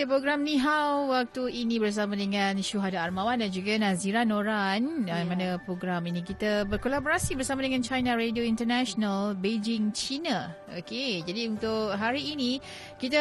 Okey, program Ni Hao waktu ini bersama dengan Syuhada Armawan dan juga Nazira Noran. Yeah. Mana program ini kita berkolaborasi bersama dengan China Radio International Beijing, China. Okey, jadi untuk hari ini kita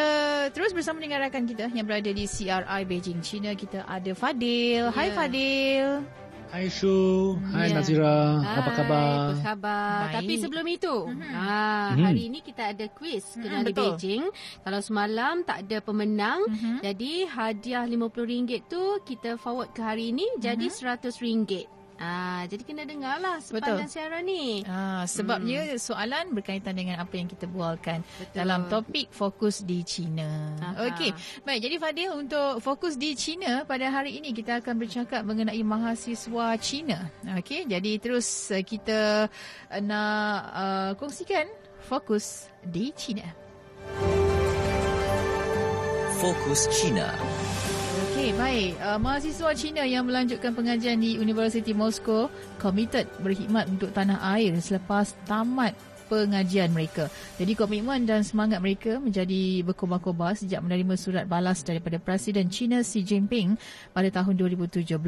terus bersama dengan rakan kita yang berada di CRI Beijing, China. Kita ada Fadil. Yeah. Hai Fadil. Hai Shu, hai ya. Nazira, hai, apa khabar? Apa khabar? Baik. Tapi sebelum itu, mm-hmm. ha, mm-hmm. hari ini kita ada kuis kenali mm-hmm, Beijing. Kalau semalam tak ada pemenang, mm-hmm. jadi hadiah RM50 tu kita forward ke hari ini mm-hmm. jadi RM100. Ah, jadi kena dengarlah sepanjang Betul. siaran ni. Ah, sebabnya hmm. soalan berkaitan dengan apa yang kita bualkan Betul. dalam topik fokus di China. Okey. Baik, jadi Fadil untuk fokus di China pada hari ini kita akan bercakap mengenai mahasiswa China. Okey, jadi terus uh, kita uh, nak uh, kongsikan fokus di China. Fokus China. Okey, baik. Uh, mahasiswa Cina yang melanjutkan pengajian di University Moscow committed berkhidmat untuk tanah air selepas tamat pengajian mereka. Jadi komitmen dan semangat mereka menjadi berkobar-kobar sejak menerima surat balas daripada Presiden China Xi Jinping pada tahun 2017.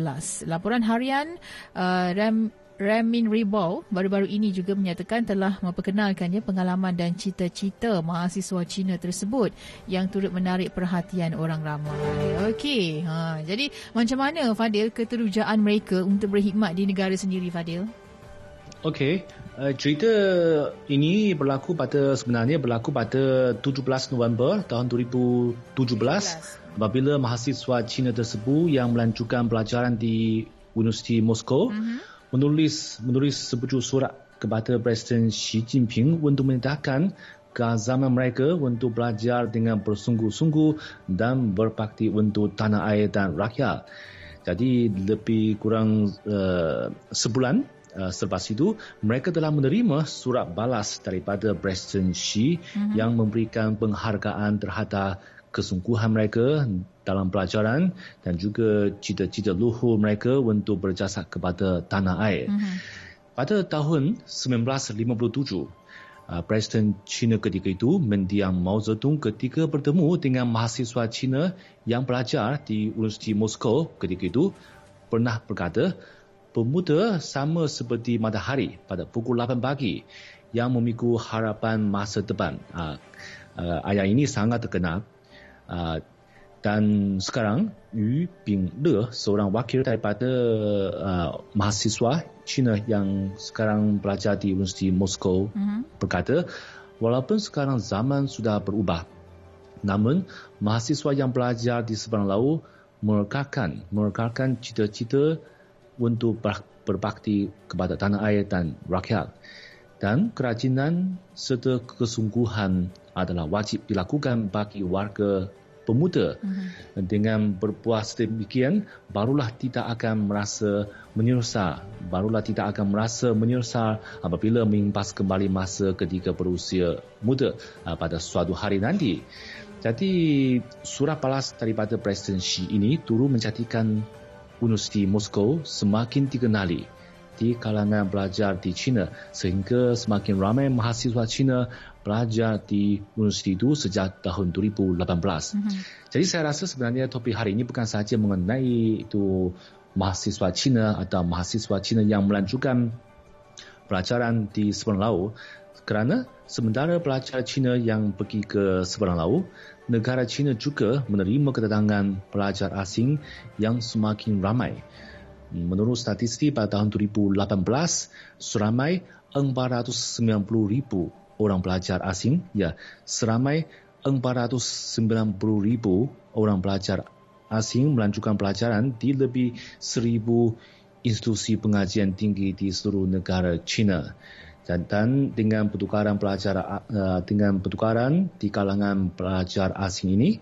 Laporan harian uh, Ram Ramin Ribau baru-baru ini juga menyatakan telah memperkenalkannya pengalaman dan cita-cita mahasiswa Cina tersebut yang turut menarik perhatian orang ramai. Okey, ha, jadi macam mana Fadil keterujaan mereka untuk berkhidmat di negara sendiri Fadil? Okey, uh, cerita ini berlaku pada sebenarnya berlaku pada 17 November tahun 2017 apabila mahasiswa Cina tersebut yang melanjutkan pelajaran di Universiti Moskow uh-huh menulis menulis sebuah surat kepada Presiden Xi Jinping untuk menyatakan keazaman mereka untuk belajar dengan bersungguh-sungguh dan berbakti untuk tanah air dan rakyat. Jadi lebih kurang uh, sebulan uh, selepas itu mereka telah menerima surat balas daripada Presiden Xi mm-hmm. yang memberikan penghargaan terhadap kesungguhan mereka dalam pelajaran dan juga cita-cita luhur mereka untuk berjasa kepada tanah air. Mm-hmm. Pada tahun 1957, uh, Presiden China ketika itu mendiang Mao Zedong ketika bertemu dengan mahasiswa China yang belajar di Universiti Moskow ketika itu pernah berkata, pemuda sama seperti matahari pada pukul 8 pagi yang memikul harapan masa depan. Uh, uh, ayat ini sangat terkenal uh, dan sekarang Yu Bingde seorang wakil daripada uh, mahasiswa China yang sekarang belajar di Universiti Moskow uh-huh. berkata walaupun sekarang zaman sudah berubah namun mahasiswa yang belajar di seberang laut merekalkan merekalkan cita-cita untuk berbakti kepada tanah air dan rakyat dan kerajinan serta kesungguhan adalah wajib dilakukan bagi warga pemuda. Uh-huh. dengan berpuas demikian barulah tidak akan merasa menyusah. Barulah tidak akan merasa menyusah apabila mengimpas kembali masa ketika berusia muda uh, pada suatu hari nanti. Jadi surat balas daripada Presiden Xi ini turut menjadikan Universiti Moskow semakin dikenali di kalangan pelajar di China sehingga semakin ramai mahasiswa China belajar di universiti itu sejak tahun 2018. Mm-hmm. Jadi saya rasa sebenarnya topik hari ini bukan sahaja mengenai itu mahasiswa China atau mahasiswa China yang melanjutkan pelajaran di seberang laut kerana sementara pelajar China yang pergi ke seberang laut, negara China juga menerima kedatangan pelajar asing yang semakin ramai. Menurut statistik pada tahun 2018, seramai 490,000 orang pelajar asing, ya, seramai 490,000 orang pelajar asing melanjutkan pelajaran di lebih 1,000 institusi pengajian tinggi di seluruh negara China. Dan, dengan pertukaran pelajar dengan pertukaran di kalangan pelajar asing ini,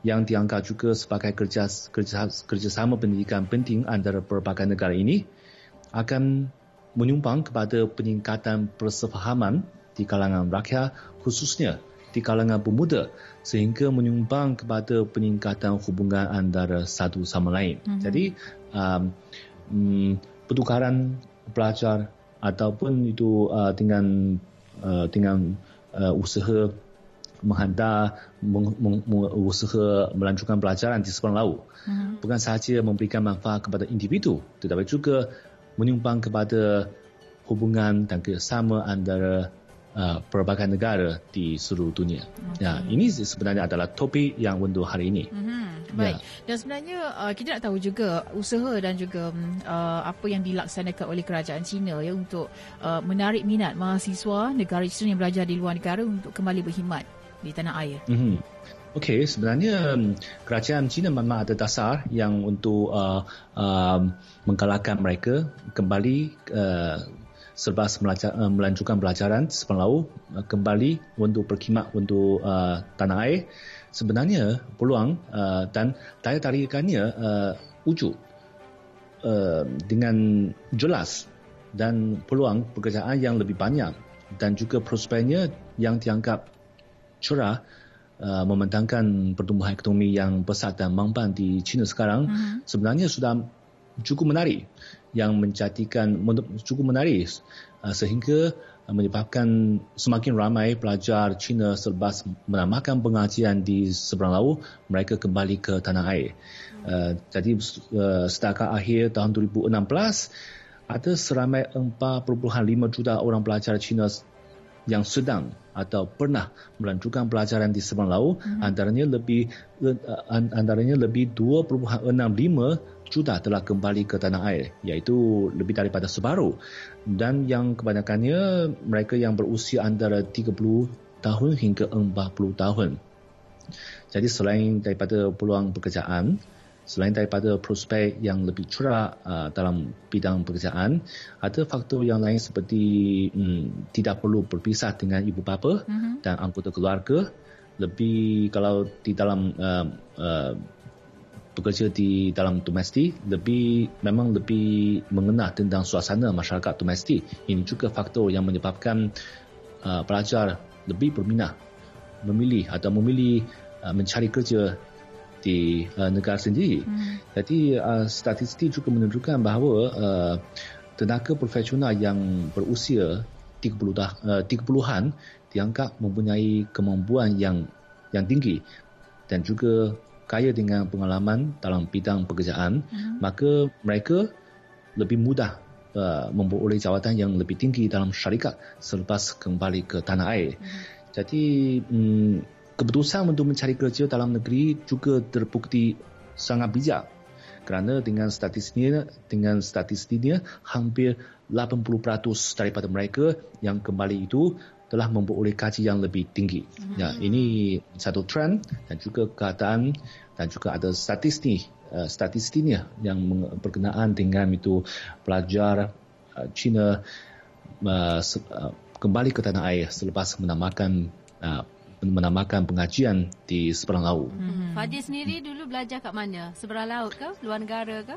yang dianggap juga sebagai kerja, kerja, kerjasama pendidikan penting antara berbagai negara ini, akan menyumbang kepada peningkatan persefahaman di kalangan rakyat khususnya di kalangan pemuda sehingga menyumbang kepada peningkatan hubungan antara satu sama lain. Mm-hmm. Jadi um, um, pertukaran pelajar ataupun itu uh, dengan uh, dengan uh, usaha menghantar meng, meng, meng, usaha melanjutkan pelajaran di seberang laut mm-hmm. bukan sahaja memberikan manfaat kepada individu tetapi juga menyumbang kepada hubungan dan kerjasama antara uh, pelbagai negara di seluruh dunia. Okay. Ya, ini sebenarnya adalah topik yang untuk hari ini. Mm-hmm. Baik. Ya. Dan sebenarnya uh, kita nak tahu juga usaha dan juga uh, apa yang dilaksanakan oleh kerajaan China ya untuk uh, menarik minat mahasiswa negara China yang belajar di luar negara untuk kembali berkhidmat di tanah air. Mm-hmm. Okey, sebenarnya um, kerajaan China memang ada dasar yang untuk uh, uh, menggalakkan mereka kembali uh, selepas melajar, uh, melanjutkan pelajaran sepanjang uh, kembali untuk berkhidmat untuk uh, tanah air sebenarnya peluang uh, dan daya tarikannya uh, wujud uh, dengan jelas dan peluang pekerjaan yang lebih banyak dan juga prospeknya yang dianggap cerah uh, membentangkan pertumbuhan ekonomi yang besar dan mampan di China sekarang uh-huh. sebenarnya sudah cukup menarik yang menjadikan cukup menarik uh, sehingga uh, menyebabkan semakin ramai pelajar Cina selepas menambahkan pengajian di seberang laut mereka kembali ke tanah air. Uh, jadi setakat akhir tahun 2016 ada seramai 4.5 juta orang pelajar Cina yang sedang atau pernah melanjutkan pelajaran di seberang laut mm-hmm. antaranya lebih uh, antaranya lebih 2.65 juta telah kembali ke tanah air iaitu lebih daripada separuh dan yang kebanyakannya mereka yang berusia antara 30 tahun hingga 40 tahun. Jadi selain daripada peluang pekerjaan, selain daripada prospek yang lebih cerah uh, dalam bidang pekerjaan, ada faktor yang lain seperti um, tidak perlu berpisah dengan ibu bapa uh-huh. dan anggota keluarga. Lebih kalau di dalam uh, uh, bekerja di dalam domestik lebih memang lebih mengenal tentang suasana masyarakat domestik. Ini juga faktor yang menyebabkan uh, pelajar lebih berminat memilih atau memilih uh, mencari kerja di uh, negara sendiri. Hmm. Jadi uh, statistik juga menunjukkan bahawa uh, tenaga profesional yang berusia 30 dah, uh, 30-an dianggap mempunyai kemampuan yang yang tinggi dan juga kaya dengan pengalaman dalam bidang pekerjaan, hmm. maka mereka lebih mudah uh, memperoleh jawatan yang lebih tinggi dalam syarikat selepas kembali ke tanah air. Hmm. Jadi um, keputusan untuk mencari kerja dalam negeri juga terbukti sangat bijak kerana dengan statistiknya dengan statistiknya hampir 80% daripada mereka yang kembali itu telah memperoleh kaji yang lebih tinggi. Hmm. Ya, ini satu trend dan juga keadaan dan juga ada statistik uh, statistiknya yang berkenaan dengan itu pelajar uh, China uh, uh, kembali ke tanah air selepas menamakan uh, menamakan pengajian di seberang laut. Hmm. Fadil sendiri dulu belajar kat mana? Seberang laut ke? Luar negara ke?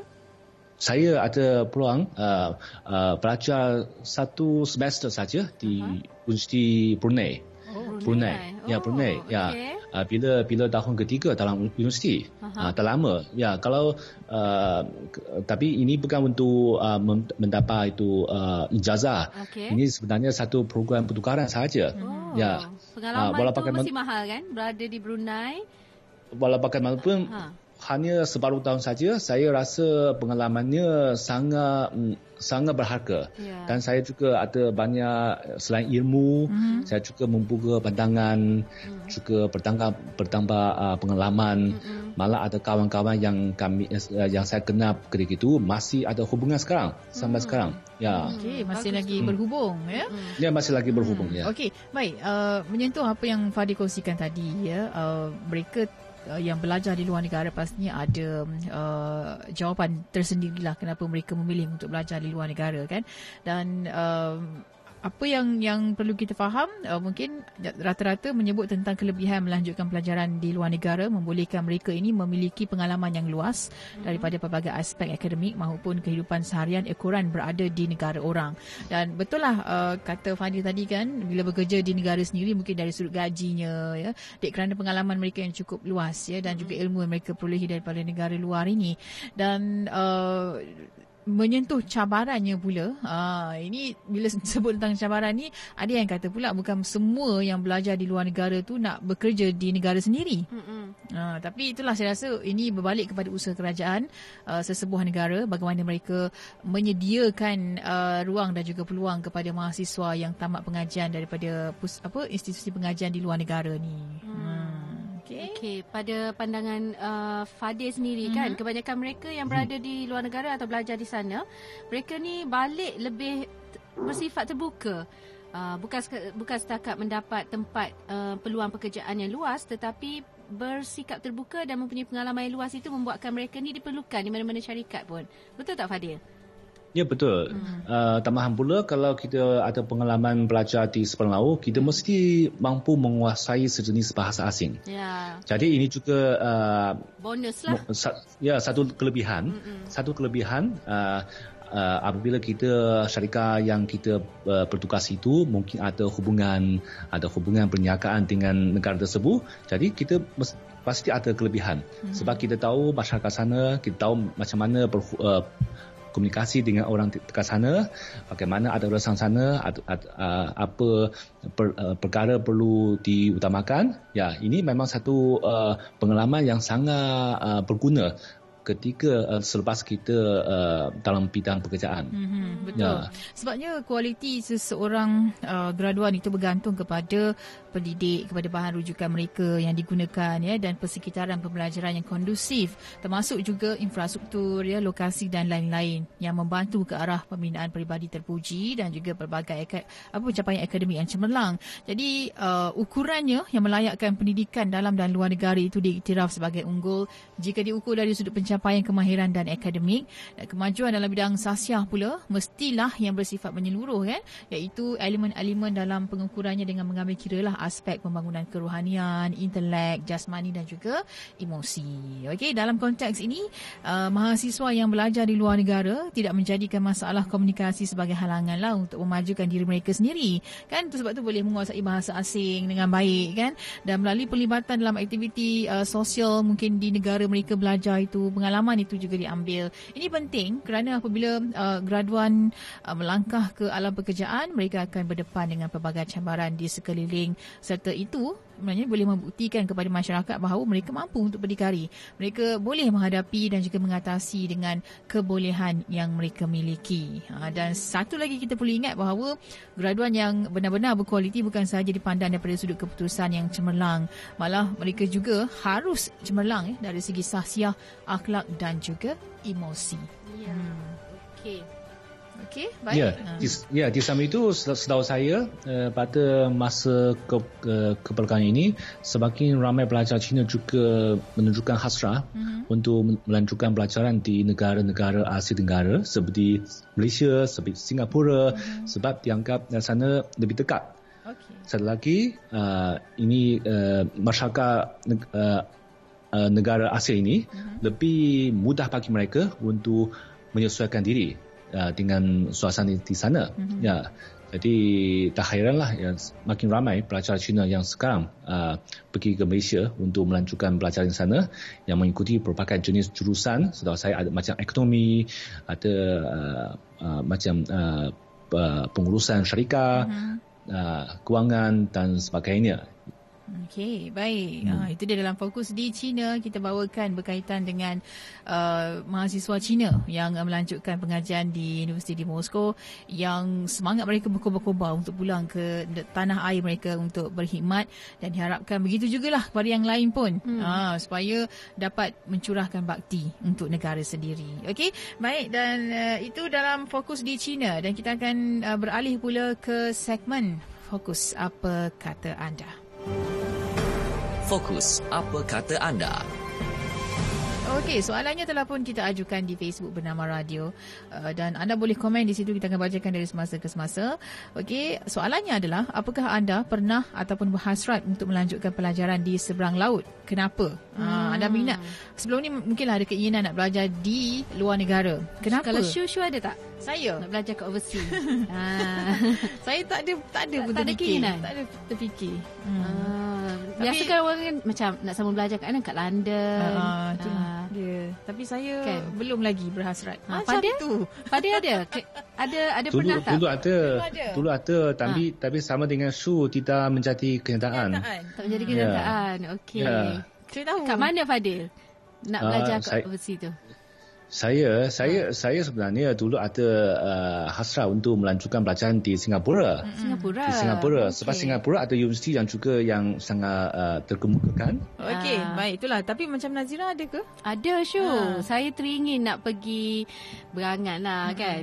saya ada peluang uh, uh, belajar satu semester saja di uh-huh. Universiti Brunei. Oh, Brunei. Ya, oh, ya, Brunei. Okay. Ya. Uh, bila bila tahun ketiga dalam universiti. Uh-huh. Uh, dah lama. Ya, kalau uh, tapi ini bukan untuk uh, mendapat itu uh, ijazah. Okay. Ini sebenarnya satu program pertukaran saja. Oh. Ya. Pengalaman uh, itu masih mahal kan? Berada di Brunei. Walau bagaimanapun uh-huh hanya separuh tahun saja saya rasa pengalamannya sangat mm, sangat berharga yeah. dan saya juga ada banyak selain ilmu mm-hmm. saya juga membuka pandangan mm-hmm. juga bertambah bertambah uh, pengalaman mm-hmm. malah ada kawan-kawan yang kami uh, yang saya kenal ketika itu masih ada hubungan sekarang sampai mm-hmm. sekarang ya okey masih Bagus. lagi mm. berhubung ya mm. ya masih lagi berhubung mm. ya okey baik uh, menyentuh apa yang Fadi kongsikan tadi ya uh, mereka uh, yang belajar di luar negara pastinya ada uh, jawapan tersendirilah kenapa mereka memilih untuk belajar di luar negara kan? Dan uh, apa yang yang perlu kita faham uh, mungkin rata-rata menyebut tentang kelebihan melanjutkan pelajaran di luar negara membolehkan mereka ini memiliki pengalaman yang luas hmm. daripada pelbagai aspek akademik maupun kehidupan seharian ekoran berada di negara orang dan betul lah uh, kata Fadil tadi kan bila bekerja di negara sendiri mungkin dari sudut gajinya ya dek kerana pengalaman mereka yang cukup luas ya dan juga hmm. ilmu yang mereka perolehi daripada negara luar ini dan uh, menyentuh cabarannya pula. Ha, ini bila sebut tentang cabaran ni, ada yang kata pula bukan semua yang belajar di luar negara tu nak bekerja di negara sendiri. Ha, tapi itulah saya rasa ini berbalik kepada usaha kerajaan uh, sesebuah negara bagaimana mereka menyediakan uh, ruang dan juga peluang kepada mahasiswa yang tamat pengajian daripada pus, apa institusi pengajian di luar negara ni. Hmm. hmm. Okey. Okey, pada pandangan uh, Fadil sendiri mm-hmm. kan, kebanyakan mereka yang berada di luar negara atau belajar di sana, mereka ni balik lebih bersifat terbuka. Uh, bukan bukan setakat mendapat tempat uh, peluang pekerjaan yang luas tetapi bersikap terbuka dan mempunyai pengalaman yang luas itu membuatkan mereka ni diperlukan di mana-mana syarikat pun. Betul tak Fadil? Ya betul. Hmm. Uh, tambahan pula kalau kita ada pengalaman belajar di sepanjang laut, kita mesti mampu menguasai sejenis bahasa asing. Ya. Jadi ini juga uh, bonus lah. Ya satu kelebihan. Hmm. Satu kelebihan uh, uh, apabila kita syarikat yang kita uh, bertugas itu mungkin ada hubungan ada hubungan perniagaan dengan negara tersebut. Jadi kita pasti ada kelebihan. Hmm. Sebab kita tahu masyarakat sana, kita tahu macam mana ber, uh, komunikasi dengan orang dekat sana, bagaimana ada orang sana, ada, ada, uh, apa per, uh, perkara perlu diutamakan. Ya, ini memang satu uh, pengalaman yang sangat uh, berguna ketika uh, selepas kita uh, dalam bidang pekerjaan. Mm-hmm, betul. Ya. Sebabnya kualiti seseorang uh, graduan itu bergantung kepada pendidik, kepada bahan rujukan mereka yang digunakan ya dan persekitaran pembelajaran yang kondusif termasuk juga infrastruktur ya lokasi dan lain-lain yang membantu ke arah pembinaan peribadi terpuji dan juga pelbagai apa pencapaian akademik yang cemerlang. Jadi uh, ukurannya yang melayakkan pendidikan dalam dan luar negara itu diiktiraf sebagai unggul jika diukur dari sudut pencapaian pencapaian kemahiran dan akademik dan kemajuan dalam bidang sasiah pula mestilah yang bersifat menyeluruh kan iaitu elemen-elemen dalam pengukurannya dengan mengambil kira lah aspek pembangunan kerohanian, intelek, jasmani dan juga emosi. Okey, dalam konteks ini uh, mahasiswa yang belajar di luar negara tidak menjadikan masalah komunikasi sebagai halangan lah untuk memajukan diri mereka sendiri. Kan itu sebab tu boleh menguasai bahasa asing dengan baik kan dan melalui pelibatan dalam aktiviti uh, sosial mungkin di negara mereka belajar itu pengalaman itu juga diambil. Ini penting kerana apabila uh, graduan uh, melangkah ke alam pekerjaan, mereka akan berdepan dengan pelbagai cabaran di sekeliling serta itu sebenarnya boleh membuktikan kepada masyarakat bahawa mereka mampu untuk berdikari. Mereka boleh menghadapi dan juga mengatasi dengan kebolehan yang mereka miliki. Ha, dan satu lagi kita perlu ingat bahawa graduan yang benar-benar berkualiti bukan sahaja dipandang daripada sudut keputusan yang cemerlang. Malah mereka juga harus cemerlang ya, dari segi sahsiah, akhlak akhlak dan juga emosi. Ya. Hmm. Okey. Okey, baik. Ya, ha. di, ya di samping itu setahu saya uh, pada masa ke, ke, kepelkan ini semakin ramai pelajar Cina juga menunjukkan hasrah uh-huh. untuk melanjutkan pelajaran di negara-negara Asia Tenggara seperti Malaysia, seperti Singapura uh-huh. sebab dianggap di sana lebih dekat. Okay. Satu lagi, uh, ini uh, masyarakat uh, uh, negara Asia ini uh-huh. lebih mudah bagi mereka untuk menyesuaikan diri uh, dengan suasana di sana. Uh-huh. Ya. Jadi tak heranlah ya, makin ramai pelajar Cina yang sekarang uh, pergi ke Malaysia untuk melanjutkan pelajaran di sana yang mengikuti berbagai jenis jurusan. Setahu saya ada macam ekonomi, ada uh, uh, macam uh, pengurusan syarikat, uh-huh. uh, kewangan dan sebagainya. Okey, baik. Hmm. Uh, itu dia dalam fokus di China kita bawakan berkaitan dengan uh, mahasiswa China yang uh, melanjutkan pengajian di Universiti di Moskow yang semangat mereka berkobar-kobar untuk pulang ke tanah air mereka untuk berkhidmat dan diharapkan begitu jugalah kepada yang lain pun hmm. uh, supaya dapat mencurahkan bakti untuk negara sendiri. Okey, baik dan uh, itu dalam fokus di China dan kita akan uh, beralih pula ke segmen fokus apa kata anda. Fokus, apa kata anda? Okey, soalannya telah pun kita ajukan di Facebook bernama Radio uh, dan anda boleh komen di situ kita akan bacakan dari semasa ke semasa. Okey, soalannya adalah apakah anda pernah ataupun berhasrat untuk melanjutkan pelajaran di seberang laut? Kenapa? Hmm. Uh, anda minat sebelum ni mungkinlah ada keinginan nak belajar di luar negara. Kenapa? Kalau Shu-Shu ada tak? Saya nak belajar ke overseas. ha. Saya tak ada tak ada pun tak, tak ada keinginan. Tak ada terfikir. Hmm. Uh, biasa kan orang kan macam nak sambung belajar kat mana kat London. Uh, uh, dia. Tapi saya kan? belum lagi berhasrat. Ha, Macam Fadil? tu. Fadil ada? ada ada dulu, pernah tak? Dulu ada. Dulu ada. Dulu ada tapi ha. tapi sama dengan Su tidak menjadi kenyataan. kenyataan. Tak menjadi ya. kenyataan. Yeah. Okey. Yeah. Saya tahu. Kat mana Fadil? Nak belajar uh, kat saya, overseas tu? Saya saya ha. saya sebenarnya dulu ada uh, hasrat untuk melanjutkan pelajaran di Singapura. Singapura. Di Singapura. Okay. Sebab Singapura ada universiti yang juga yang sangat uh, terkemukakan. Okey, ha. baik itulah. Tapi macam Nazira ada ke? Ada, Syu. Ha. Saya teringin nak pergi berangan lah hmm. kan.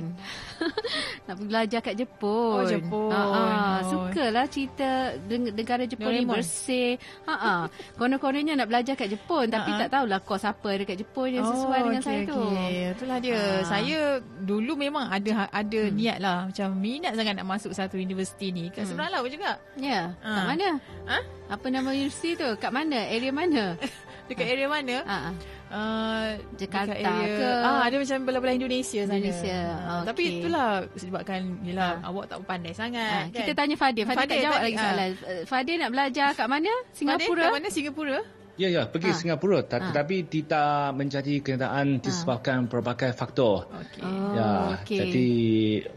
nak pergi belajar kat Jepun. Oh, Jepun. Ha, ha. Oh. Sukalah cerita negara Jepun Doraemon. ni bersih. Ha, ha. Konon-kononnya nak belajar kat Jepun. Tapi ha. tak tahulah kos apa dekat Jepun yang sesuai oh, dengan okay, saya tu. Okay, itulah dia. Ha. Saya dulu memang ada ada hmm. niat lah. Macam minat sangat nak masuk satu universiti ni. Kat hmm. seberang laut juga. Ya. Yeah. Ha. Kat mana? Ha? Apa nama universiti tu? Kat mana? Area mana? dekat area mana? Ha. Uh, Jakarta area, ke? Ah, ada macam belah-belah Indonesia sana. Indonesia. Okay. Tapi itulah sebabkan yelah ha. awak tak pandai sangat. Ha. Kan? Kita tanya Fadil. Fadil, Fadil tak jawab tadi, lagi soalan. Ha. Fadil nak belajar kat mana? Singapura. Fadil kat mana? Singapura. Ya, ya, pergi ha. Singapura ha. tetapi tidak menjadi kenyataan disebabkan ha. pelbagai faktor. Okay. Oh, ya, okay. jadi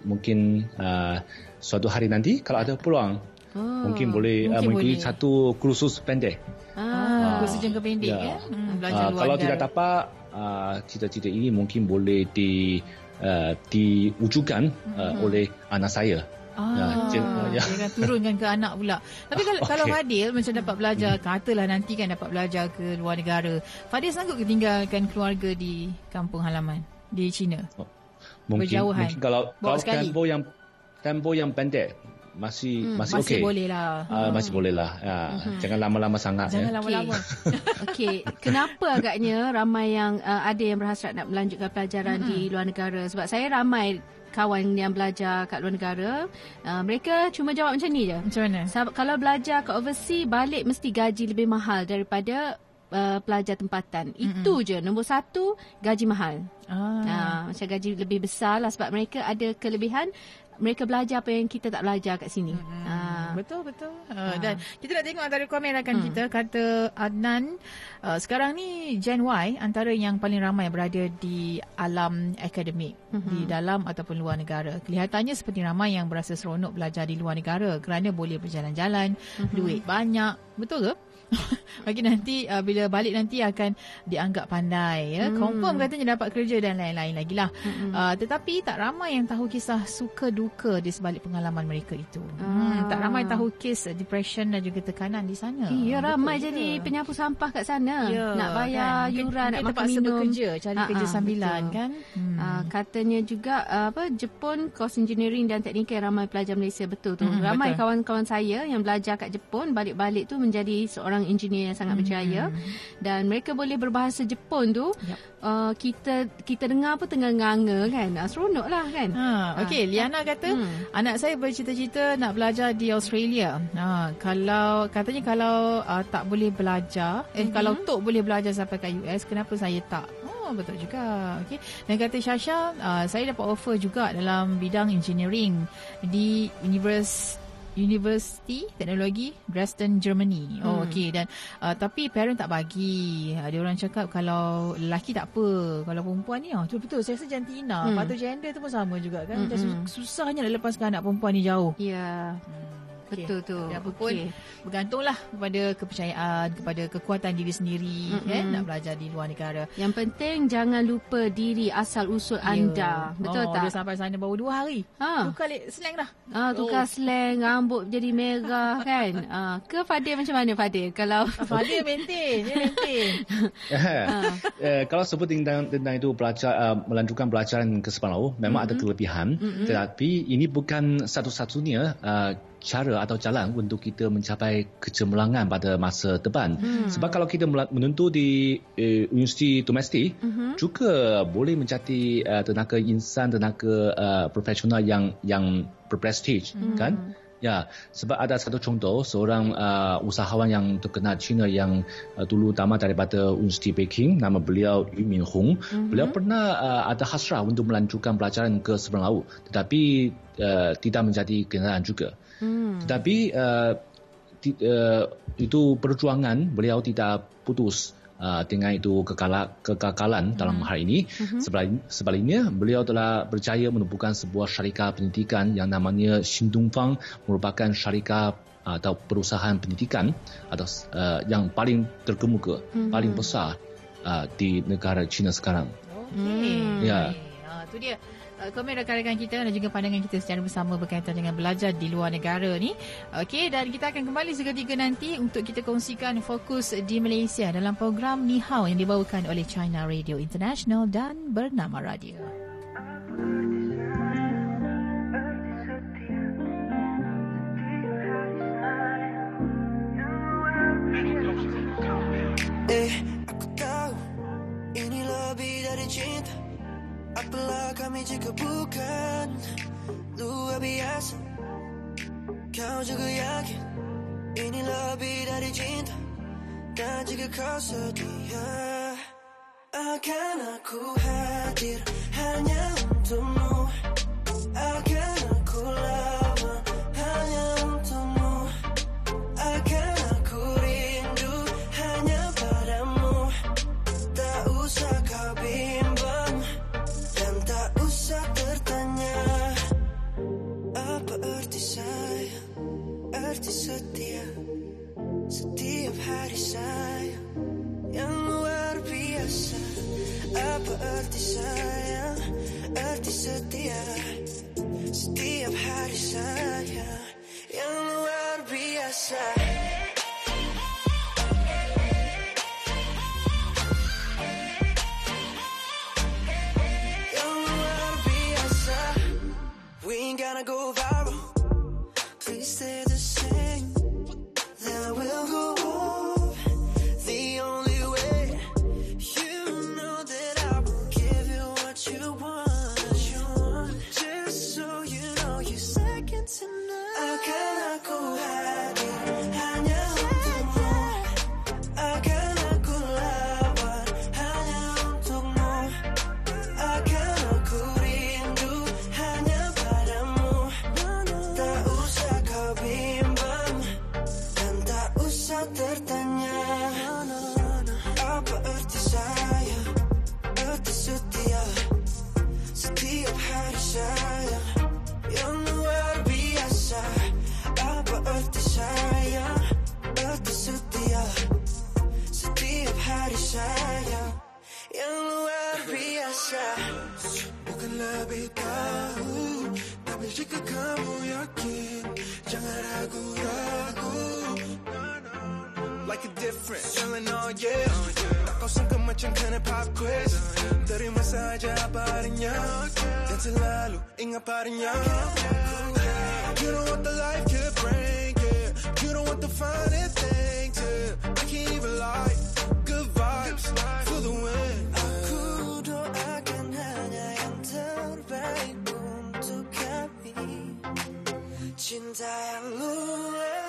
mungkin uh, suatu hari nanti kalau ada peluang oh, mungkin boleh uh, mungkin satu kursus pendek. Ah, uh, kursus jangka pendek ya. ya? Hmm, belajar uh, kalau tidak dapat uh, cita-cita ini mungkin boleh di uh, diwujudkan uh, hmm. oleh anak saya. Ah, ya, ya. dia akan turunkan ke anak pula. Tapi kalau okay. kalau Fadil macam dapat belajar, hmm. katalah nanti kan dapat belajar ke luar negara. Fadil sanggup ke tinggalkan keluarga di kampung halaman di China? Oh, mungkin, Berjauhan. Mungkin kalau kalau tempoh yang tempoh yang pendek masih hmm, masih, masih okay. boleh lah. Uh, masih boleh lah. Ya. Hmm. Jangan lama-lama sangat. Jangan ya. lama-lama. Okey. Kenapa agaknya ramai yang uh, ada yang berhasrat nak melanjutkan pelajaran hmm. di luar negara? Sebab saya ramai kawan yang belajar kat luar negara uh, mereka cuma jawab macam ni je. Macam mana? Sebab kalau belajar kat overseas balik mesti gaji lebih mahal daripada uh, pelajar tempatan. Mm-hmm. itu je. Nombor satu gaji mahal. Ah. uh, macam gaji lebih besar lah sebab mereka ada kelebihan mereka belajar apa yang kita tak belajar kat sini. Hmm. Uh. Betul betul. Uh, dan kita nak tengok antara komen rakan hmm. kita kata Adnan uh, sekarang ni Gen Y antara yang paling ramai berada di alam akademik hmm. di dalam ataupun luar negara. Kelihatannya seperti ramai yang berasa seronok belajar di luar negara kerana boleh berjalan-jalan, hmm. duit banyak. Betul ke? Bagi nanti uh, bila balik nanti akan dianggap pandai ya. Hmm. Confirm katanya dapat kerja dan lain-lain lagi lah. Hmm. Uh, tetapi tak ramai yang tahu kisah suka duka di sebalik pengalaman mereka itu. Hmm. Tak ramai tahu kes depression dan juga tekanan di sana. Ya ramai betul jadi ke? penyapu sampah kat sana. Ya, nak bayar kan? yuran, nak makan minum. bekerja, cari Ha-ha, kerja sambilan betul. kan. Hmm. Uh, katanya juga uh, apa Jepun course engineering dan teknik ramai pelajar Malaysia betul tu. Hmm, ramai betul. kawan-kawan saya yang belajar kat Jepun balik-balik tu menjadi seorang seorang engineer yang sangat hmm. berjaya dan mereka boleh berbahasa Jepun tu yep. uh, kita kita dengar apa tengah nganga kan uh, seronok lah kan ha, okey uh, Liana kata hmm. anak saya bercita-cita nak belajar di Australia ha, kalau katanya kalau uh, tak boleh belajar eh hmm. kalau Tok boleh belajar sampai ke US kenapa saya tak Oh betul juga. Okey. Dan kata Shasha, uh, saya dapat offer juga dalam bidang engineering di University University Teknologi Dresden Germany. Oh hmm. okey dan uh, tapi parent tak bagi. Ada uh, orang cakap kalau lelaki tak apa, kalau perempuan ni ah betul betul saya rasa jantina. Hmm. Patut gender tu pun sama juga kan. Hmm. hmm. Susahnya nak lepaskan anak perempuan ni jauh. Ya. Yeah. Hmm. Okay. Betul tu. Ya, apa pun okay. bergantunglah kepada kepercayaan, kepada kekuatan diri sendiri mm-hmm. kan nak belajar di luar negara. Yang penting jangan lupa diri asal usul yeah. anda. Betul oh, tak? Dia sampai sana baru dua hari. Ha. Tukar slang dah. Ah, tukar oh. slang, rambut jadi merah kan. Ah, ke Fadil macam mana Fadil? Kalau Fadil maintain, dia maintain. ha. eh, kalau sebut tentang, tentang itu belajar uh, melanjutkan pelajaran ke Sepang memang mm-hmm. ada kelebihan. Mm-hmm. Tetapi ini bukan satu-satunya uh, cara atau jalan untuk kita mencapai kecemerlangan pada masa depan. Hmm. Sebab kalau kita menentu di uh, universiti domestik, uh-huh. juga boleh mencari uh, tenaga insan, tenaga uh, profesional yang yang berprestij, hmm. kan? Ya, sebab ada satu contoh seorang uh, usahawan yang terkenal China yang uh, dulu tamat daripada Universiti Peking, nama beliau Yu Minhong. Mm-hmm. Beliau pernah uh, ada hasrah untuk melanjutkan pelajaran ke seberang laut, tetapi uh, tidak menjadi kenyataan juga. Mm. Tetapi uh, t- uh, itu perjuangan beliau tidak putus uh, dengan itu kekala, kekakalan hmm. dalam hal ini. Hmm. sebaliknya, beliau telah berjaya menumbuhkan sebuah syarikat pendidikan yang namanya Xindongfang merupakan syarikat uh, atau perusahaan pendidikan atau uh, yang paling terkemuka, hmm. paling besar uh, di negara China sekarang. Okay. Ya. Uh, itu dia uh, komen rakan-rakan kita dan juga pandangan kita secara bersama berkaitan dengan belajar di luar negara ni. Okey dan kita akan kembali seketika nanti untuk kita kongsikan fokus di Malaysia dalam program Ni Hao yang dibawakan oleh China Radio International dan Bernama Radio. Eh, Apalah kami jika bukan luar biasa. Kau juga yakin ini lebih dari cinta. Dan jika kau sedia Akan aku hadir hanya untukmu. Akan aku lawan arti saya Arti setia. Setiap hari saya Yang luar biasa none Akan different. Feeling all yeah. 바꿔선 끝마침 크는 pop quiz. You know what the life could bring, yeah. You know what the finest thing to. I can't even lie. Good vibes for the win. 진짜야 루에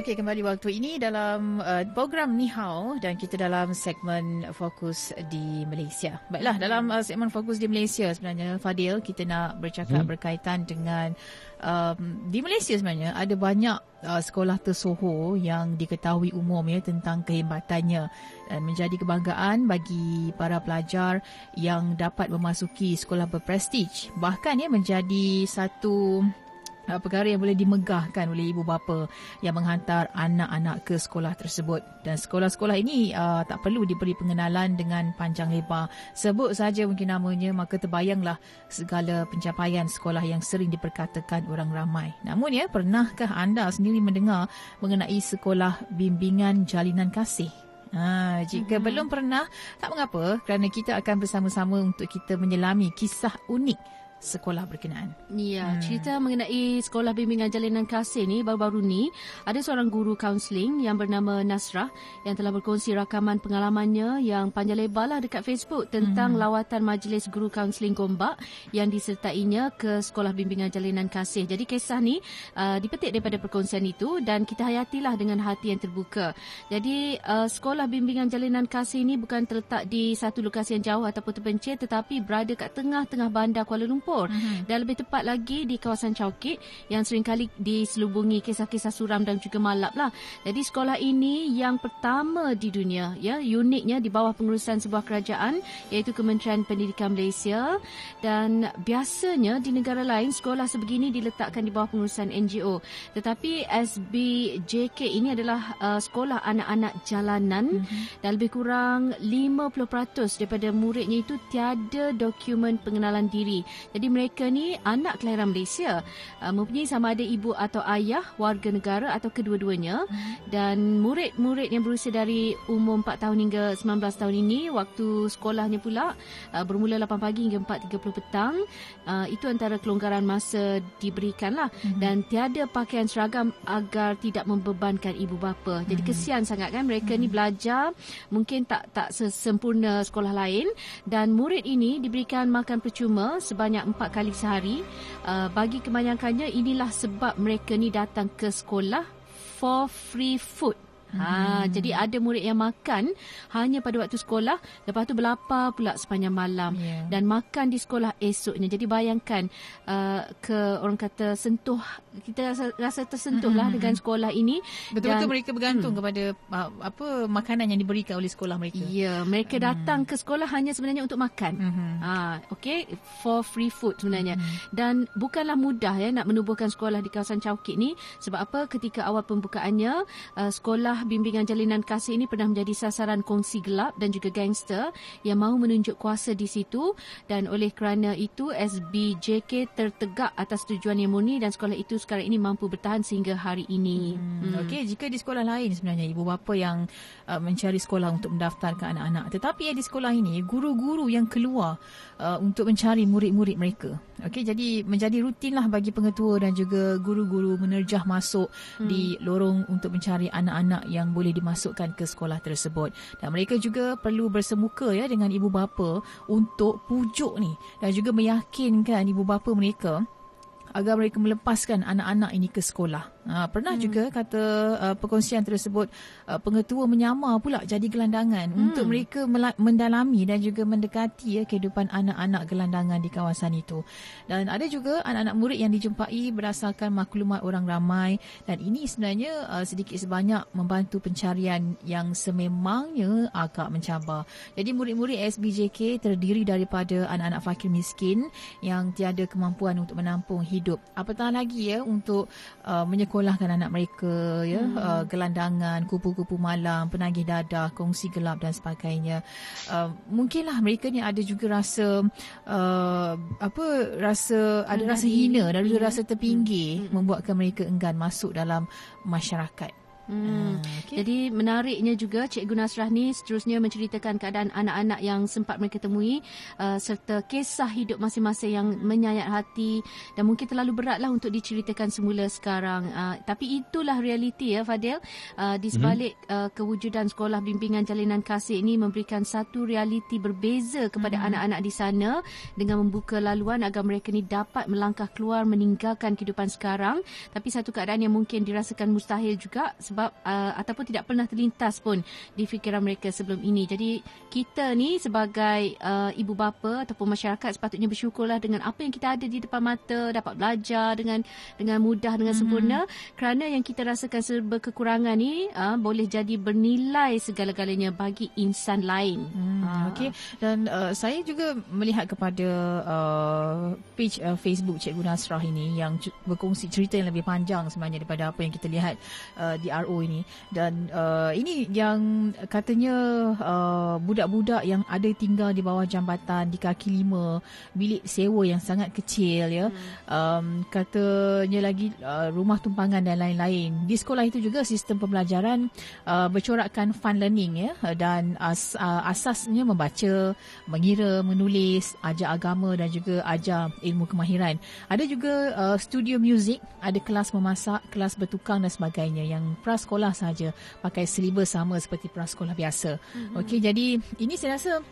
Okey, kembali waktu ini dalam uh, program Ni Hao dan kita dalam segmen fokus di Malaysia. Baiklah, dalam uh, segmen fokus di Malaysia sebenarnya Fadil kita nak bercakap hmm. berkaitan dengan um, di Malaysia sebenarnya ada banyak uh, sekolah tersohor yang diketahui umum ya tentang kehebatannya dan menjadi kebanggaan bagi para pelajar yang dapat memasuki sekolah berprestij. Bahkan ya menjadi satu uh, perkara yang boleh dimegahkan oleh ibu bapa yang menghantar anak-anak ke sekolah tersebut. Dan sekolah-sekolah ini uh, tak perlu diberi pengenalan dengan panjang lebar. Sebut saja mungkin namanya maka terbayanglah segala pencapaian sekolah yang sering diperkatakan orang ramai. Namun ya pernahkah anda sendiri mendengar mengenai sekolah bimbingan jalinan kasih? Ha, jika mm-hmm. belum pernah, tak mengapa kerana kita akan bersama-sama untuk kita menyelami kisah unik sekolah berkenaan. Ya, hmm. cerita mengenai sekolah bimbingan jalinan kasih ni baru-baru ni ada seorang guru kaunseling yang bernama Nasrah yang telah berkongsi rakaman pengalamannya yang panjang lebar lah dekat Facebook tentang hmm. lawatan majlis guru kaunseling Gombak yang disertainya ke sekolah bimbingan jalinan kasih. Jadi kisah ni uh, dipetik daripada perkongsian itu dan kita hayatilah dengan hati yang terbuka. Jadi uh, sekolah bimbingan jalinan kasih ni bukan terletak di satu lokasi yang jauh ataupun terpencil tetapi berada kat tengah-tengah bandar Kuala Lumpur Singapura mm-hmm. dan lebih tepat lagi di kawasan Chowkit yang seringkali diselubungi kisah-kisah suram dan juga malap lah. Jadi sekolah ini yang pertama di dunia ya uniknya di bawah pengurusan sebuah kerajaan iaitu Kementerian Pendidikan Malaysia dan biasanya di negara lain sekolah sebegini diletakkan di bawah pengurusan NGO tetapi SBJK ini adalah uh, sekolah anak-anak jalanan mm-hmm. dan lebih kurang 50% daripada muridnya itu tiada dokumen pengenalan diri. Jadi mereka ni anak kelahiran Malaysia, uh, mempunyai sama ada ibu atau ayah warga negara atau kedua-duanya hmm. dan murid-murid yang berusia dari umur 4 tahun hingga 19 tahun ini waktu sekolahnya pula uh, bermula 8 pagi hingga 4.30 petang. Uh, itu antara kelonggaran masa diberikanlah hmm. dan tiada pakaian seragam agar tidak membebankan ibu bapa. Jadi hmm. kesian sangat kan mereka hmm. ni belajar mungkin tak tak sempurna sekolah lain dan murid ini diberikan makan percuma sebanyak empat kali sehari. Uh, bagi kebanyakannya inilah sebab mereka ni datang ke sekolah for free food. Ha, hmm. Jadi ada murid yang makan hanya pada waktu sekolah, lepas tu berlapar pula sepanjang malam yeah. dan makan di sekolah esoknya. Jadi bayangkan uh, ke orang kata sentuh, kita rasa, rasa tersentuh lah hmm. dengan sekolah ini. Betul-betul dan, mereka bergantung hmm. kepada uh, apa makanan yang diberikan oleh sekolah mereka. Ya, yeah, mereka hmm. datang ke sekolah hanya sebenarnya untuk makan. Hmm. Ha, okay, for free food sebenarnya. Hmm. Dan bukanlah mudah ya nak menubuhkan sekolah di kawasan Chowkit ni. Sebab apa ketika awal pembukaannya, uh, sekolah sekolah bimbingan jalinan kasih ini pernah menjadi sasaran kongsi gelap dan juga gangster yang mahu menunjuk kuasa di situ dan oleh kerana itu SBJK tertegak atas tujuan yang murni dan sekolah itu sekarang ini mampu bertahan sehingga hari ini. Hmm. Hmm. Okey, jika di sekolah lain sebenarnya ibu bapa yang uh, mencari sekolah untuk mendaftarkan anak-anak tetapi ya di sekolah ini guru-guru yang keluar uh, untuk mencari murid-murid mereka. Okey, jadi menjadi rutinlah bagi pengetua dan juga guru-guru menerjah masuk hmm. di lorong untuk mencari anak-anak yang boleh dimasukkan ke sekolah tersebut. Dan mereka juga perlu bersemuka ya dengan ibu bapa untuk pujuk ni dan juga meyakinkan ibu bapa mereka agar mereka melepaskan anak-anak ini ke sekolah. Ha, pernah hmm. juga kata uh, perkongsian tersebut uh, pengetua menyamar pula jadi gelandangan hmm. untuk mereka mendalami dan juga mendekati ya kehidupan anak-anak gelandangan di kawasan itu. Dan ada juga anak-anak murid yang dijumpai berdasarkan maklumat orang ramai dan ini sebenarnya uh, sedikit sebanyak membantu pencarian yang sememangnya agak mencabar. Jadi murid-murid SBJK terdiri daripada anak-anak fakir miskin yang tiada kemampuan untuk menampung hidup. Apatah lagi ya untuk uh, menyek- menyekolahkan anak mereka ya. Hmm. uh, gelandangan kupu-kupu malam penagih dadah kongsi gelap dan sebagainya. Uh, mungkinlah mereka ni ada juga rasa uh, apa rasa ada rasa hina dan juga rasa terpinggir hmm. membuatkan mereka enggan masuk dalam masyarakat Hmm. Okay. Jadi menariknya juga Cikgu Nasrah ni seterusnya menceritakan keadaan anak-anak yang sempat mereka temui uh, serta kisah hidup masing-masing yang menyayat hati dan mungkin terlalu beratlah untuk diceritakan semula sekarang. Uh, tapi itulah realiti ya Fadil. Uh, di sebalik hmm. uh, kewujudan sekolah bimbingan jalinan kasih ini memberikan satu realiti berbeza kepada hmm. anak-anak di sana dengan membuka laluan agar mereka ni dapat melangkah keluar meninggalkan kehidupan sekarang. Tapi satu keadaan yang mungkin dirasakan mustahil juga sebab sebab uh, ataupun tidak pernah terlintas pun di fikiran mereka sebelum ini. Jadi kita ni sebagai uh, ibu bapa ataupun masyarakat sepatutnya bersyukurlah dengan apa yang kita ada di depan mata, dapat belajar dengan dengan mudah dengan mm-hmm. sempurna kerana yang kita rasakan serba kekurangan ni uh, boleh jadi bernilai segala-galanya bagi insan lain. Hmm, uh. Okey dan uh, saya juga melihat kepada uh, page uh, Facebook Cikgu Nasrah ini yang berkongsi cerita yang lebih panjang sebenarnya daripada apa yang kita lihat uh, di RO ini. Dan uh, ini yang katanya uh, budak-budak yang ada tinggal di bawah jambatan di kaki lima bilik sewa yang sangat kecil ya hmm. um, katanya lagi uh, rumah tumpangan dan lain-lain. Di sekolah itu juga sistem pembelajaran uh, bercorakkan fun learning ya dan as, uh, asasnya membaca mengira menulis ajar agama dan juga ajar ilmu kemahiran. Ada juga uh, studio muzik ada kelas memasak kelas bertukang dan sebagainya yang prasekolah saja pakai silibus sama seperti prasekolah biasa. Mm-hmm. Okey jadi ini saya rasa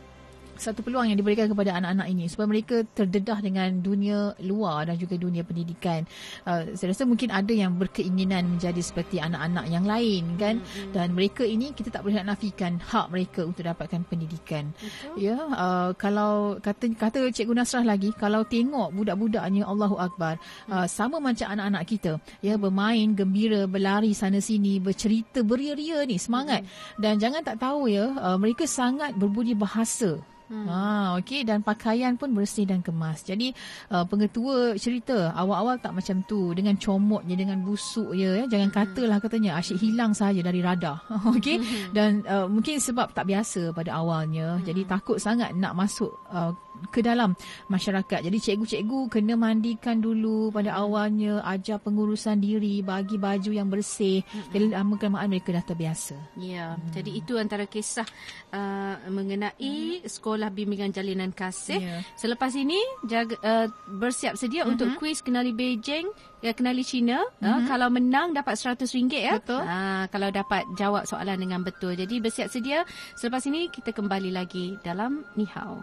satu peluang yang diberikan kepada anak-anak ini supaya mereka terdedah dengan dunia luar dan juga dunia pendidikan. Uh, saya rasa mungkin ada yang berkeinginan menjadi seperti anak-anak yang lain kan mm-hmm. dan mereka ini kita tak boleh nafikan hak mereka untuk dapatkan pendidikan. Okay. Ya, uh, kalau kata kata Cikgu Nasrah lagi kalau tengok budak-budaknya Allahu Akbar uh, sama macam anak-anak kita ya bermain gembira berlari sana sini bercerita beria-ria ni semangat mm-hmm. dan jangan tak tahu ya uh, mereka sangat berbudi bahasa Hmm. Ha, okey dan pakaian pun bersih dan kemas. Jadi uh, pengetua cerita awal-awal tak macam tu dengan comotnya dengan busuk ya, jangan hmm. katalah katanya asyik hilang saja dari radar. okey hmm. dan uh, mungkin sebab tak biasa pada awalnya. Hmm. Jadi takut sangat nak masuk uh, ke dalam masyarakat. Jadi cikgu-cikgu kena mandikan dulu pada awalnya, ajar pengurusan diri, bagi baju yang bersih. Mm-hmm. Jadi lama kelamaan mereka dah terbiasa. Ya, hmm. jadi itu antara kisah uh, mengenai hmm. sekolah bimbingan jalinan kasih. Yeah. Selepas ini jaga, uh, bersiap sedia mm-hmm. untuk kuis kenali Beijing, ya kenali China. Mm-hmm. Uh, kalau menang dapat RM100 ya. Betul. Uh, kalau dapat jawab soalan dengan betul. Jadi bersiap sedia. Selepas ini kita kembali lagi dalam Nihao.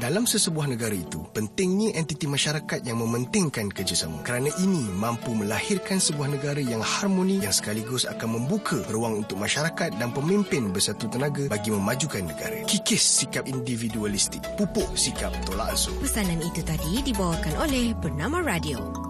Dalam sesebuah negara itu, pentingnya entiti masyarakat yang mementingkan kerjasama. Kerana ini mampu melahirkan sebuah negara yang harmoni yang sekaligus akan membuka ruang untuk masyarakat dan pemimpin bersatu tenaga bagi memajukan negara. Kikis sikap individualistik, pupuk sikap tolak ansur. Pesanan itu tadi dibawakan oleh Bernama Radio.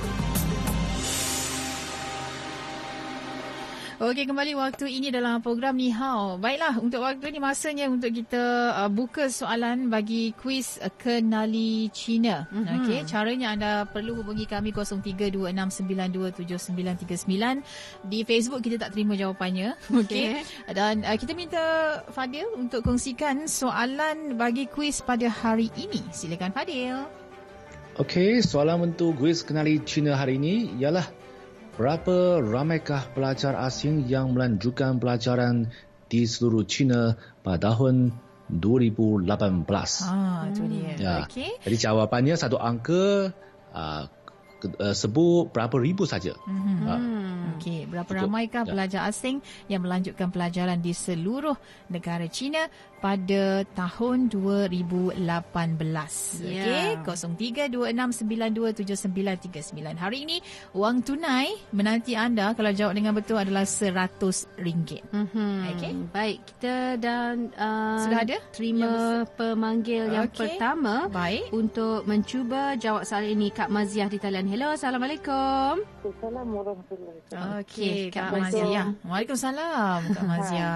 Okey, kembali waktu ini dalam program Ni Hao. Baiklah, untuk waktu ini masanya untuk kita uh, buka soalan bagi kuis uh, Kenali Cina. Mm-hmm. Okey, caranya anda perlu hubungi kami 0326927939. Di Facebook kita tak terima jawapannya. Okey. Okay. Dan uh, kita minta Fadil untuk kongsikan soalan bagi kuis pada hari ini. Silakan Fadil. Okey, soalan untuk kuis Kenali Cina hari ini ialah Berapa ramaikah pelajar asing yang melanjutkan pelajaran di seluruh China pada tahun 2018? Ah, itu dia. Ya. Okay. Jadi jawapannya satu angka uh, sebut berapa ribu saja. Mm-hmm. Uh, Okey, berapa ramaikah ya. pelajar asing yang melanjutkan pelajaran di seluruh negara China pada tahun 2018. Yeah. Okey, 0326927939. Hari ini wang tunai menanti anda kalau jawab dengan betul adalah RM100. Mm-hmm. Okey. Baik, kita dan uh, sudah ada terima yang pemanggil yang okay. pertama Baik. untuk mencuba jawab soalan ini Kak Maziah di talian Hello, Assalamualaikum. Assalamualaikum warahmatullahi wabarakatuh. Okey, Kak Mazia. Waalaikumsalam, Kak Mazia.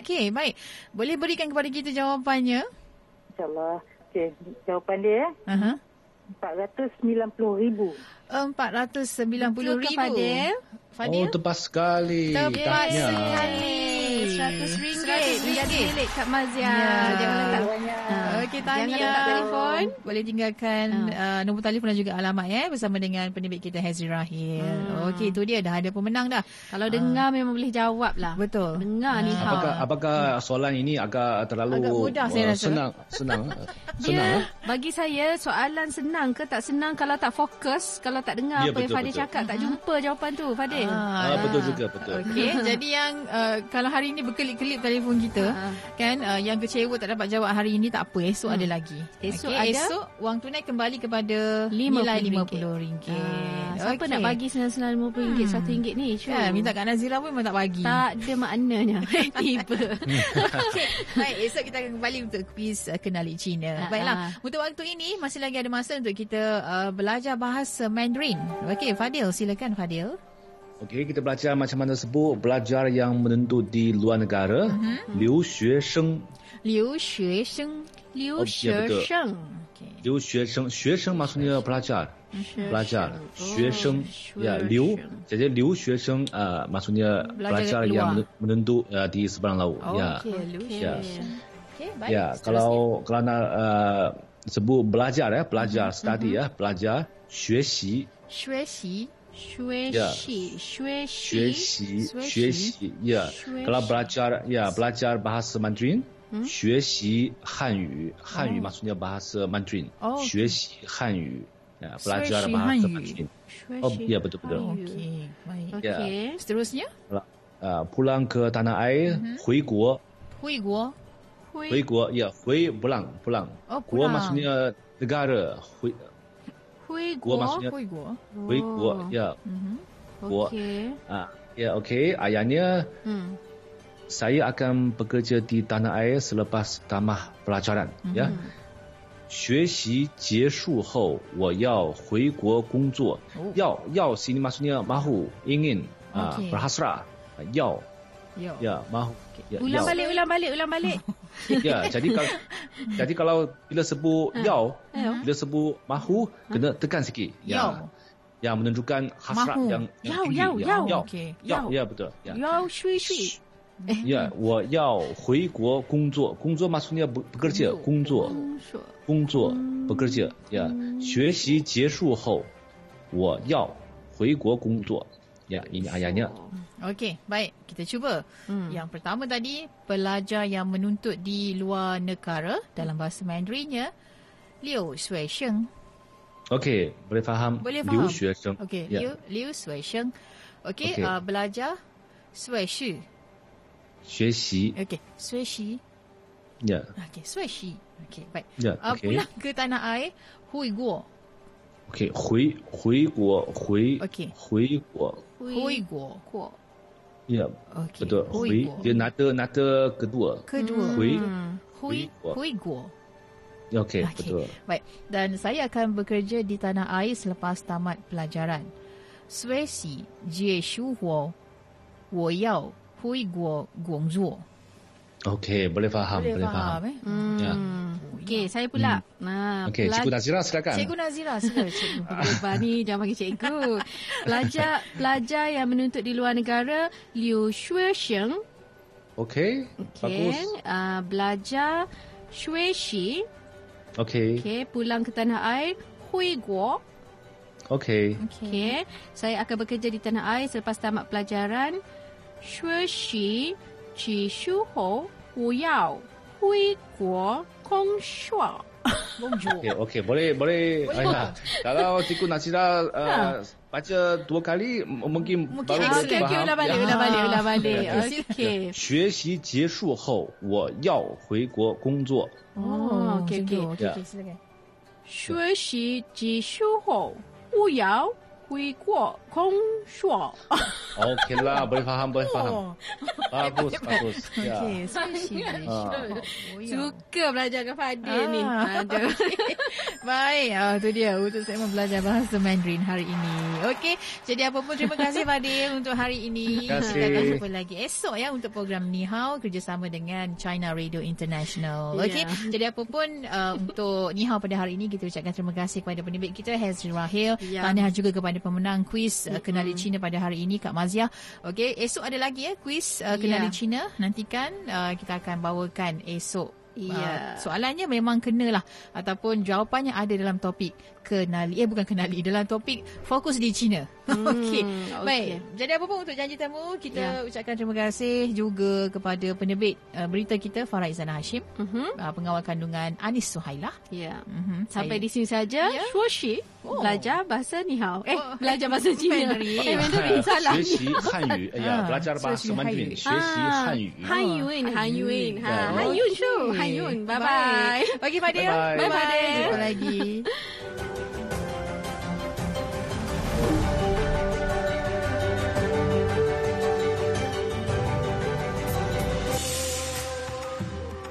Okey, baik. Boleh berikan kepada kita jawapannya? InsyaAllah. Okey, jawapan dia eh. Uh-huh. 490 ribu. 490 Betul ke, ribu. Fadil? Fadil? Oh, tepat sekali. Tepat Tahniah. sekali. Seratus ringgit. Seratus ringgit. Milik Kak Mazia. Ya. Jangan letak. Okey, Jangan Tania. letak telefon. Boleh tinggalkan uh, nombor telefon dan juga alamat ya bersama dengan penerbit kita Hazri Rahil. Hmm. Okey, itu dia dah ada pemenang dah. Kalau dengar memang boleh jawab lah. Betul. Dengar ni hao. Apakah apakah soalan ini agak terlalu Agak mudah saya uh, rasa. senang senang senang Dia eh? bagi saya soalan senang ke tak senang kalau tak fokus, kalau tak dengar Ya, apa yang betul, Fadil betul. cakap, tak jumpa jawapan tu Fadil. Ah, betul juga betul. Okey, jadi yang uh, kalau hari ini berkelip-kelip telefon kita Ha. kan uh, yang kecewa tak dapat jawab hari ini tak apa, esok ada lagi. Esok Okey, ada? esok wang tunai kembali kepada RM50. nilai RM50. Ah, siapa Okey. nak bagi senang-senang RM50, Hmm. RM1 ni? Sure. Kan, minta Kak Nazira pun memang tak bagi. Tak ada maknanya. Tiba. Okey, baik esok kita akan kembali untuk kuis uh, kenali Cina. Ah, Baiklah, ah. untuk waktu ini masih lagi ada masa untuk kita uh, belajar bahasa Mandarin. Okey, Fadil, silakan Fadil. Okey, kita belajar macam mana sebut belajar yang menuntut di luar negara. Mhm. Liu 留学生，留学生，学生嘛，从那个布拉加尔。布拉加尔学生。呀，留姐姐留学生啊，马苏尼亚布拉加尔呀，穆伦都呃，第一次布朗拉乌呀，呀，呀，格拉奥格拉纳呃，这部布拉加尔呀，布拉加尔 study 呀，布拉加尔学习，学习，学习，学习，学习，学习呀，格拉布拉加尔呀，布拉加尔巴哈斯曼军。Hmm? 学习汉语汉语 maksudnya bahasa Mandarin Oh. 学习汉语ya belajar Xue Xi bahasa Hanyu. Mandarin Xue oh Shi. ya betul betul Okey, baik. Ya. Okey. Seterusnya, uh, pulang ke tanah air Mhm. 回国 Hui Guo. Hui. 回国 ya 回 pulang pulang Oh, 国 pulang. maksudnya negara 回 Hui Guo Guo. maksudnya Hui Guo. 回国 ya Mhm. Guo. Okey. ah ya okey ayahnya Hmm. saya akan bekerja di tanah air selepas tamat pelajaran ya 学习结束后我要回国工作 Oh. 要要 sini maksudnya mahu ingin ah, Okey. berhasrat要 Yo. ya mahu ya, Ulang 要 balik, ulang balik, ulang balik. ya jadi kalau jadi kalau bila sebut要 Ya. bila sebut mahu kena tekan sikit Yao. yang menunjukkan hasrat Mahu. yang, Yao, yang tinggi yao, ya, yao. yao Okey. yao Yao. ya betul ya Yao shui shui. ya 我要回国工作工作 maksudnya be- bekerja 工作工作 bekerja ya 学习结束后我要回国工作 ya ini ayatnya Okey, baik. Kita cuba. Hmm. Yang pertama tadi, pelajar yang menuntut di luar negara dalam bahasa Mandarinnya, Liu Sui Sheng. okey boleh faham Boleh Liu faham? Xue Sheng Okey, ya Liu Liu Sui Sheng. Okey, Okey. uh, belajar Sui Shi. 学习 Okey, Sui Shi. ya Okey, Sui Shi. Okey, baik. ya Uh, okey pulang ke tanah air, Hui Guo. okey 回回国回 Okey. 回国 Hui Guo. Guo. ya Okey. betul Hui 回 Guo. dia nada nada kedua Kedua. Hui Hui Guo. Hui Guo. okey Okey, betul Baik. Dan saya akan bekerja di tanah air selepas tamat pelajaran. 学习结束后，我 Hui guo guangzhou. zuo. Okey, boleh faham, boleh, boleh faham. faham. Eh? Hmm. Ya. Okey, saya pula. Hmm. Nah, Okey, pelaj- Cikgu Nazira silakan. Cikgu Nazira, sila. Cikgu ni jangan panggil cikgu. Pelajar pelajar yang menuntut di luar negara, Liu Shui Okey, okay. bagus. Uh, belajar Shui Shi. Okey. Okey, pulang ke tanah air, Hui Guo. Okey. Okey, okay. saya akan bekerja di tanah air selepas tamat pelajaran. 学习结束后，我。要回国工作。OK，不嘞不嘞，只顾拿起呃，学习结束后，我要回国工作。哦，OK，OK，学习结束后，我要。Hui kuo kong shua. Okey lah, boleh faham, boleh faham. Oh. Bagus, bagus. Ya. Okey, Spanish English. Ah. Oh, ya. Suka belajar dengan Fadil ni. Ah. Aduh. Baik, ah, tu dia untuk segmen belajar bahasa Mandarin hari ini. Okey, jadi apa pun terima kasih Fadil untuk hari ini. Terima kasih. Kita akan jumpa lagi esok ya untuk program Ni Hao kerjasama dengan China Radio International. Okey, Ya. jadi apa pun uh, untuk Ni Hao pada hari ini kita ucapkan terima kasih kepada penerbit kita Hazri Rahil. Ya. Tahniah juga kepada pemenang kuis uh, Kenali Cina pada hari ini Kak Mazia. Okey, esok ada lagi ya kuis uh, Kenali Ya. Cina. Nantikan uh, kita akan bawakan esok Ya. Uh, soalannya memang kenalah ataupun jawapannya ada dalam topik kenali eh bukan kenali dalam topik fokus di China. Hmm, Okey. okey. Baik. Jadi apa pun untuk janji temu kita Ya. ucapkan terima kasih juga kepada penerbit uh, berita kita Farah Izana Hashim, Mhm. uh, pengawal kandungan Anis Suhailah. Ya. Mhm. Sampai Saya- di sini saja. Ya. Shuoshi. Oh. Belajar bahasa ni hao. Eh, Oh. belajar bahasa Cina. Mandarin. Eh, Mandarin. Salah. 学习汉语，哎呀， Ah, belajar bahasa 学习汉语。 Mandarin，学习汉语。 Han Yun, Han Yun. Ha, Ya. Han Yun tu. Okey. Han Yun. Bye Baik. bye. Bagi Fadil. Bye-bye. Bye Bye, bye. Fadil. Jumpa lagi.